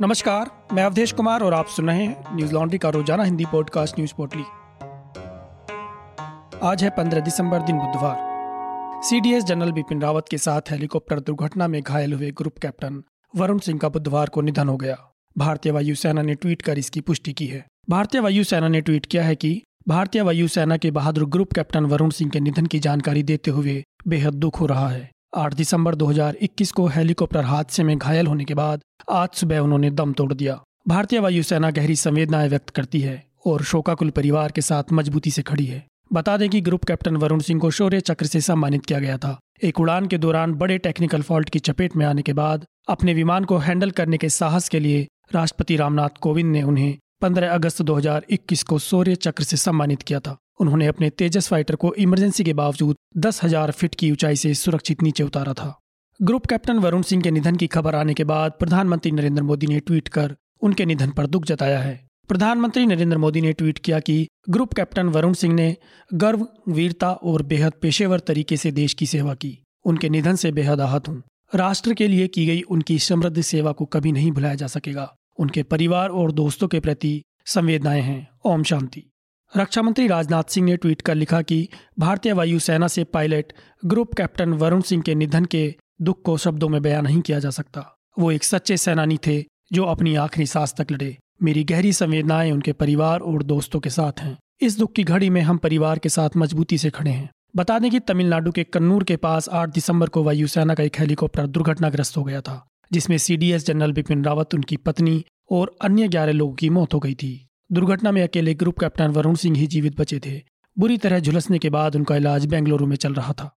नमस्कार, मैं अवधेश कुमार और आप सुन रहे हैं न्यूज़ लॉन्ड्री का रोज़ाना हिंदी पॉडकास्ट न्यूज़ पोर्टली। आज है 15 दिसंबर, दिन बुधवार। सीडीएस जनरल बिपिन रावत के साथ हेलीकॉप्टर दुर्घटना में घायल हुए ग्रुप कैप्टन वरुण सिंह का बुधवार को निधन हो गया। भारतीय वायुसेना ने ट्वीट कर इसकी पुष्टि की है। भारतीय वायुसेना ने ट्वीट किया है कि भारतीय वायुसेना के बहादुर ग्रुप कैप्टन वरुण सिंह के निधन की जानकारी देते हुए बेहद दुख हो रहा है। 8 दिसंबर 2021 को हेलीकॉप्टर हादसे में घायल होने के बाद आज सुबह उन्होंने दम तोड़ दिया। भारतीय वायुसेना गहरी संवेदनाएँ व्यक्त करती है और शोकाकुल परिवार के साथ मजबूती से खड़ी है। बता दें कि ग्रुप कैप्टन वरुण सिंह को शौर्य चक्र से सम्मानित किया गया था। एक उड़ान के दौरान बड़े टेक्निकल फॉल्ट की चपेट में आने के बाद अपने विमान को हैंडल करने के साहस के लिए राष्ट्रपति रामनाथ कोविंद ने उन्हें 15 अगस्त 2021 को शौर्य चक्र से सम्मानित किया था। उन्होंने अपने तेजस फाइटर को इमरजेंसी के बावजूद दस हज़ार फीट की ऊंचाई से सुरक्षित नीचे उतारा था। ग्रुप कैप्टन वरुण सिंह के निधन की खबर आने के बाद प्रधानमंत्री नरेंद्र मोदी ने ट्वीट कर उनके निधन पर दुख जताया है। प्रधानमंत्री नरेंद्र मोदी ने ट्वीट किया कि ग्रुप कैप्टन वरुण सिंह ने गर्व, वीरता और बेहद पेशेवर तरीके से देश की सेवा की। उनके निधन से बेहद आहत हूँ। राष्ट्र के लिए की गई उनकी समृद्ध सेवा को कभी नहीं भुलाया जा सकेगा। उनके परिवार और दोस्तों के प्रति संवेदनाएँ हैं। ओम शांति। रक्षा मंत्री राजनाथ सिंह ने ट्वीट कर लिखा कि भारतीय वायुसेना से pilot group captain Varun Singh के निधन के दुख को शब्दों में बयान नहीं किया जा सकता। वो एक सच्चे सेनानी थे जो अपनी आखिरी सांस तक लड़े। मेरी गहरी संवेदनाएँ उनके परिवार और दोस्तों के साथ हैं। इस दुख की घड़ी में हम परिवार के साथ मजबूती से खड़े हैं। बता दें कि तमिलनाडु के कन्नूर के पास 8 दिसंबर को वायुसेना का एक हेलीकॉप्टर दुर्घटनाग्रस्त हो गया था, जिसमें सीडीएस जनरल बिपिन रावत, उनकी पत्नी और अन्य ग्यारह लोगों की मौत हो गई थी। दुर्घटना में अकेले ग्रुप कैप्टन वरुण सिंह ही जीवित बचे थे। बुरी तरह झुलसने के बाद उनका इलाज बेंगलुरु में चल रहा था।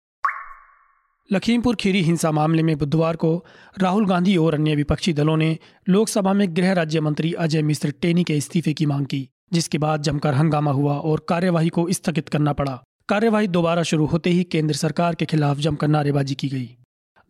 लखीमपुर खीरी हिंसा मामले में बुधवार को राहुल गांधी और अन्य विपक्षी दलों ने लोकसभा में गृह राज्य मंत्री अजय मिश्र टेनी के इस्तीफे की मांग की, जिसके बाद जमकर हंगामा हुआ और कार्यवाही को स्थगित करना पड़ा। कार्यवाही दोबारा शुरू होते ही केंद्र सरकार के खिलाफ जमकर नारेबाजी की गई।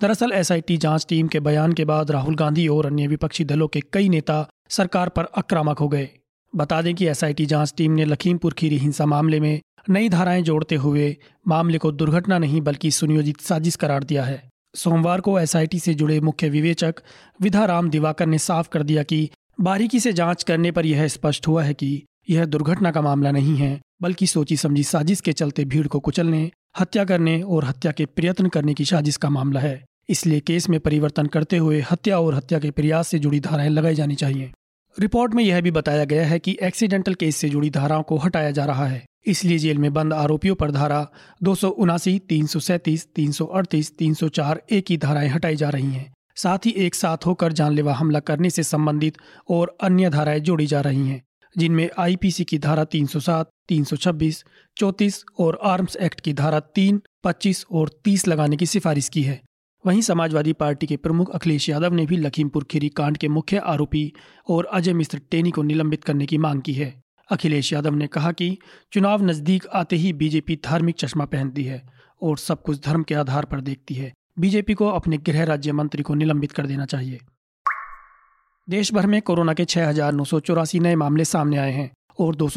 दरअसल एसआईटी जाँच टीम के बयान के बाद राहुल गांधी और अन्य विपक्षी दलों के कई नेता सरकार पर आक्रामक हो गए। बता दें कि एसआईटी जाँच टीम ने लखीमपुर खीरी हिंसा मामले में नई धाराएँ जोड़ते हुए मामले को दुर्घटना नहीं बल्कि सुनियोजित साजिश करार दिया है। सोमवार को एसआईटी से जुड़े मुख्य विवेचक विधा राम दिवाकर ने साफ़ कर दिया कि बारीकी से जाँच करने पर यह स्पष्ट हुआ है कि यह दुर्घटना का मामला नहीं है, बल्कि सोची समझी साजिश के चलते भीड़ को कुचलने, हत्या करने और हत्या के प्रयत्न करने की साजिश का मामला है। इसलिए केस में परिवर्तन करते हुए हत्या और हत्या के प्रयास से जुड़ी धाराएँ लगाई जानी चाहिए। रिपोर्ट में यह भी बताया गया है कि एक्सीडेंटल केस से जुड़ी धाराओं को हटाया जा रहा है। इसलिए जेल में बंद आरोपियों पर धारा दो सौ उनासी तीन सौ सैंतीस तीन सौ अड़तीस तीन सौ चार ए की धाराएँ हटाई जा रही हैं। साथ ही एक साथ होकर जानलेवा हमला करने से संबंधित और अन्य धाराएँ जोड़ी जा रही हैं जिनमें आईपीसी की धारा 307, 326, 34 और आर्म्स एक्ट की धारा 3, 25 और 30 लगाने की सिफारिश की है। वहीं समाजवादी पार्टी के प्रमुख अखिलेश यादव ने भी लखीमपुर खीरी कांड के मुख्य आरोपी और अजय मिश्र टेनी को निलंबित करने की मांग की है। अखिलेश यादव ने कहा कि चुनाव नज़दीक आते ही बीजेपी धार्मिक चश्मा पहनती है और सब कुछ धर्म के आधार पर देखती है। बीजेपी को अपने गृह राज्य मंत्री को निलंबित कर देना चाहिए। देश भर में कोरोना के छह हज़ार नौ सौ चौरासी नए मामले सामने आए हैं और दो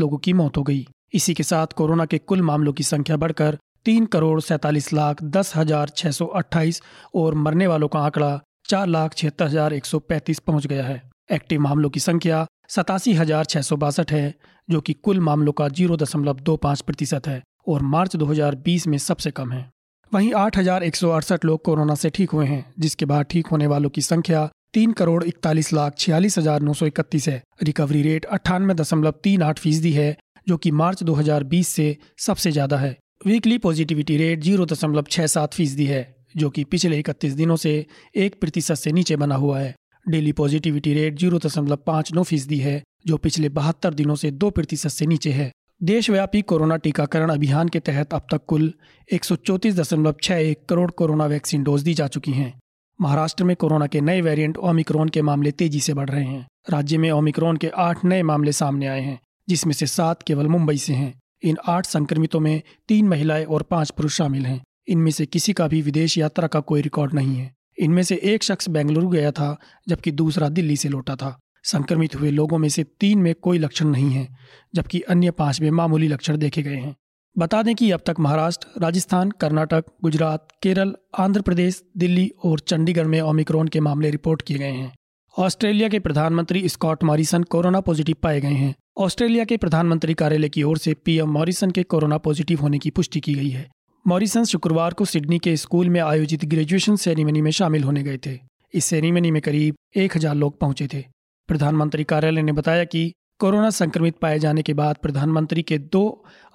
लोगों की मौत हो गई। इसी के साथ कोरोना के कुल मामलों की संख्या बढ़कर तीन करोड़ सैतालीस लाख दस हज़ार छह सौ अट्ठाईस और मरने वालों का आंकड़ा चार लाख छिहत्तर हज़ार एक सौ पैंतीस पहुँच गया है। एक्टिव मामलों की संख्या सतासी हज़ार छह सौ बासठ है, जो कि कुल मामलों का ज़ीरो दशमलव दो पाँच प्रतिशत है और मार्च 2020 में सबसे कम है। वहीं आठ हज़ार एक सौ अड़सठ लोग कोरोना से ठीक हुए हैं, जिसके बाद ठीक होने वालों की संख्या तीन करोड़ इकतालीस लाख छियालीस हज़ार नौ सौ इकतीस है। रिकवरी रेट अट्ठानवे दशमलव तीन आठ फ़ीसदी है, जो कि मार्च 2020 से सबसे ज़्यादा है। वीकली पॉजिटिविटी रेट ज़ीरो दशमलव छः सात फ़ीसदी है, जो कि पिछले इकतीस दिनों से एक प्रतिशत से नीचे बना हुआ है। डेली पॉजिटिविटी रेट ज़ीरो दशमलव पाँच नौ फ़ीसदी है, जो पिछले बहत्तर दिनों से दो प्रतिशत से नीचे है। देशव्यापी कोरोना टीकाकरण अभियान के तहत अब तक कुल एक सौ चौंतीस दशमलव छः एक करोड़ कोरोना वैक्सीन डोज दी जा चुकी हैं। महाराष्ट्र में कोरोना के नए वेरिएंट ओमिक्रॉन के मामले तेज़ी से बढ़ रहे हैं। राज्य में ओमिक्रॉन के आठ नए मामले सामने आए हैं, जिसमें से सात केवल मुंबई से हैं। इन आठ संक्रमितों में तीन महिलाएँ और पाँच पुरुष शामिल हैं। इनमें से किसी का भी विदेश यात्रा का कोई रिकॉर्ड नहीं है। इनमें से एक शख्स बेंगलुरु गया था, जबकि दूसरा दिल्ली से लौटा था। संक्रमित हुए लोगों में से तीन में कोई लक्षण नहीं है, जबकि अन्य पाँच में मामूली लक्षण देखे गए हैं। बता दें कि अब तक महाराष्ट्र, राजस्थान, कर्नाटक, गुजरात, केरल, आंध्र प्रदेश, दिल्ली और चंडीगढ़ में ओमिक्रॉन के मामले रिपोर्ट किए गए हैं। ऑस्ट्रेलिया के प्रधानमंत्री स्कॉट मॉरिसन कोरोना पॉजिटिव पाए गए हैं। ऑस्ट्रेलिया के प्रधानमंत्री कार्यालय की ओर से पीएम मॉरिसन के कोरोना पॉजिटिव होने की पुष्टि की गई है। मॉरिसन शुक्रवार को सिडनी के स्कूल में आयोजित ग्रेजुएशन सेरेमनी में शामिल होने गए थे। इस सेरेमनी में करीब एक हज़ार लोग पहुँचे थे। प्रधानमंत्री कार्यालय ने बताया कि कोरोना संक्रमित पाए जाने के बाद प्रधानमंत्री के दो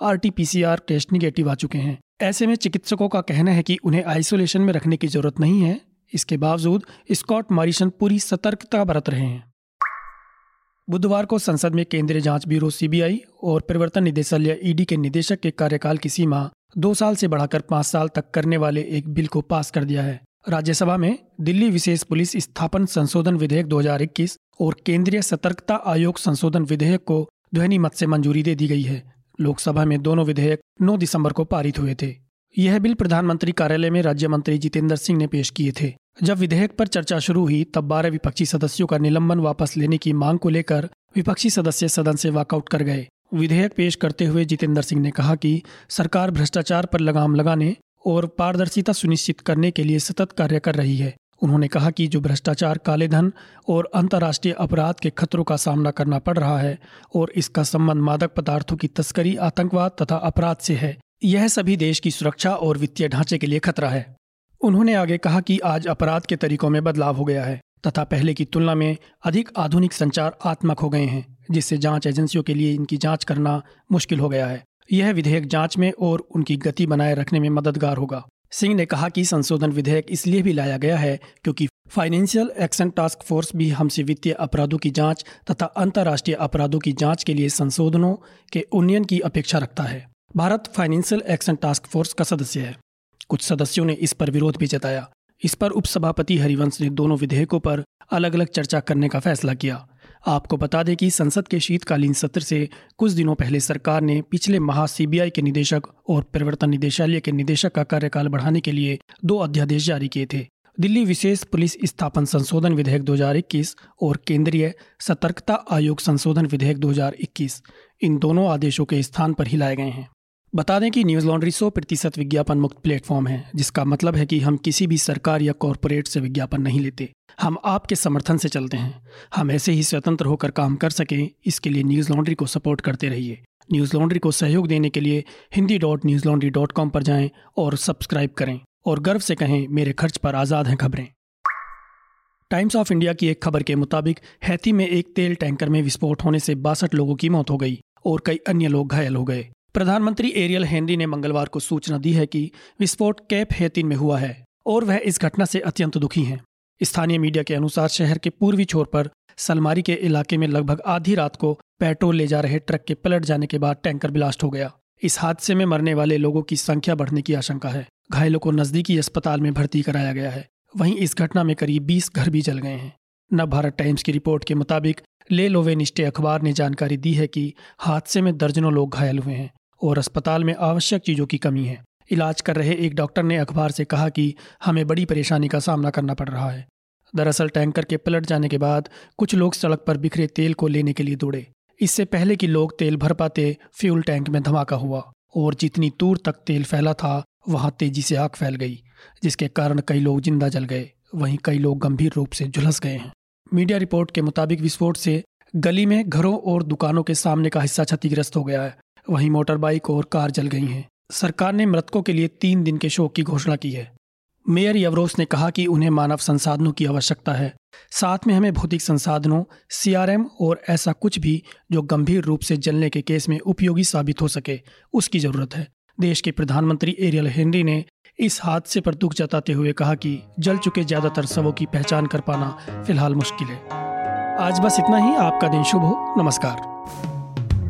आरटीपीसीआर टेस्ट निगेटिव आ चुके हैं। ऐसे में चिकित्सकों का कहना है कि उन्हें आइसोलेशन में रखने की ज़रूरत नहीं है। इसके बावजूद स्कॉट मॉरिसन पूरी सतर्कता बरत रहे हैं। बुधवार को संसद में केंद्रीय जाँच ब्यूरो सीबीआई और प्रवर्तन निदेशालय ईडी के निदेशक के कार्यकाल की सीमा दो साल से बढ़ाकर पाँच साल तक करने वाले एक बिल को पास कर दिया है। राज्यसभा में दिल्ली विशेष पुलिस स्थापन संशोधन विधेयक 2021 और केंद्रीय सतर्कता आयोग संशोधन विधेयक को ध्वनि मत से मंजूरी दे दी गई है। लोकसभा में दोनों विधेयक 9 दिसंबर को पारित हुए थे। यह बिल प्रधानमंत्री कार्यालय में राज्य मंत्री जितेंद्र सिंह ने पेश किए थे। जब विधेयक पर चर्चा शुरू हुई, तब बारह विपक्षी सदस्यों का निलंबन वापस लेने की मांग को लेकर विपक्षी सदस्य सदन से वॉकआउट कर गए। विधेयक पेश करते हुए जितेंद्र सिंह ने कहा कि सरकार भ्रष्टाचार पर लगाम लगाने और पारदर्शिता सुनिश्चित करने के लिए सतत कार्य कर रही है। उन्होंने कहा कि जो भ्रष्टाचार काले धन और अंतर्राष्ट्रीय अपराध के खतरों का सामना करना पड़ रहा है और इसका संबंध मादक पदार्थों की तस्करी, आतंकवाद तथा अपराध से है, यह सभी देश की सुरक्षा और वित्तीय ढांचे के लिए खतरा है। उन्होंने आगे कहा कि आज अपराध के तरीकों में बदलाव हो गया है, तथा पहले की तुलना में अधिक आधुनिक संचार आत्मक हो गए हैं, जिससे जाँच एजेंसियों के लिए इनकी जाँच करना मुश्किल हो गया है। यह विधेयक जाँच में और उनकी गति बनाए रखने में मददगार होगा। सिंह ने कहा कि संशोधन विधेयक इसलिए भी लाया गया है क्योंकि फाइनेंशियल एक्शन टास्क फोर्स भी हमसे वित्तीय अपराधों की जाँच तथा अंतर्राष्ट्रीय अपराधों की जाँच के लिए संशोधनों के उन्नयन की अपेक्षा रखता है। Bharat financial action task force का सदस्य है। कुछ सदस्यों ने इस पर विरोध भी जताया। इस पर उपसभापति हरिवंश ने दोनों विधेयकों पर अलग अलग चर्चा करने का फैसला किया। आपको बता दें कि संसद के शीतकालीन सत्र से कुछ दिनों पहले सरकार ने पिछले माह सीबीआई के निदेशक और प्रवर्तन निदेशालय के निदेशक का कार्यकाल बढ़ाने के लिए दो अध्यादेश जारी किए थे। दिल्ली विशेष पुलिस स्थापन संशोधन विधेयक 2021 और केंद्रीय सतर्कता आयोग संशोधन विधेयक 2021 इन दोनों आदेशों के स्थान पर ही लाए गए हैं। बता दें कि न्यूज़ लॉन्ड्री सौ प्रतिशत विज्ञापन मुक्त प्लेटफॉर्म है, जिसका मतलब है कि हम किसी भी सरकार या कॉरपोरेट से विज्ञापन नहीं लेते। हम आपके समर्थन से चलते हैं। हम ऐसे ही स्वतंत्र होकर काम कर सकें, इसके लिए न्यूज़ लॉन्ड्री को सपोर्ट करते रहिए। न्यूज़ लॉन्ड्री को सहयोग देने के लिए Hindi dot news laundry dot com पर जाएँ और सब्सक्राइब करें और गर्व से कहें, मेरे खर्च पर आज़ाद हैं खबरें। टाइम्स ऑफ़ इंडिया की एक खबर के मुताबिक, हैती में एक तेल टैंकर में विस्फोट होने से बासठ लोगों की मौत हो गई और कई अन्य लोग घायल हो गए। प्रधानमंत्री एरियल हेनरी ने मंगलवार को सूचना दी है कि विस्फोट कैप हैतिन में हुआ है और वह इस घटना से अत्यंत दुखी हैं। स्थानीय मीडिया के अनुसार शहर के पूर्वी छोर पर सलमारी के इलाके में लगभग आधी रात को पेट्रोल ले जा रहे ट्रक के पलट जाने के बाद टैंकर ब्लास्ट हो गया। इस हादसे में मरने वाले लोगों की संख्या बढ़ने की आशंका है। घायलों को नजदीकी अस्पताल में भर्ती कराया गया है। वहीं इस घटना में करीब बीस घर भी जल गए हैं। नव भारत टाइम्स की रिपोर्ट के मुताबिक ले लोवेनिस्टे अखबार ने जानकारी दी है कि हादसे में दर्जनों लोग घायल हुए हैं। और अस्पताल में आवश्यक चीज़ों की कमी है। इलाज कर रहे एक डॉक्टर ने अखबार से कहा कि हमें बड़ी परेशानी का सामना करना पड़ रहा है। दरअसल टैंकर के पलट जाने के बाद कुछ लोग सड़क पर बिखरे तेल को लेने के लिए दौड़े। इससे पहले कि लोग तेल भर पाते, फ्यूल टैंक में धमाका हुआ और जितनी दूर तक तेल फैला था, वहाँ तेज़ी से आग फैल गई, जिसके कारण कई लोग ज़िंदा जल गए। वहीं कई लोग गंभीर रूप से झुलस गए हैं। मीडिया रिपोर्ट के मुताबिक विस्फोट से गली में घरों और दुकानों के सामने का हिस्सा क्षतिग्रस्त हो गया है। वहीं मोटर बाइक और कार जल गई हैं। सरकार ने मृतकों के लिए तीन दिन के शोक की घोषणा की है। मेयर यवरोस ने कहा कि उन्हें मानव संसाधनों की आवश्यकता है। साथ में हमें भौतिक संसाधनों, सीआरएम और ऐसा कुछ भी जो गंभीर रूप से जलने के केस में उपयोगी साबित हो सके, उसकी ज़रूरत है। देश के प्रधानमंत्री एरियल हेनरी ने इस हादसे पर दुख जताते हुए कहा कि जल चुके ज़्यादातर शवों की पहचान कर पाना फ़िलहाल मुश्किल है। आज बस इतना ही। आपका दिन शुभ हो। नमस्कार।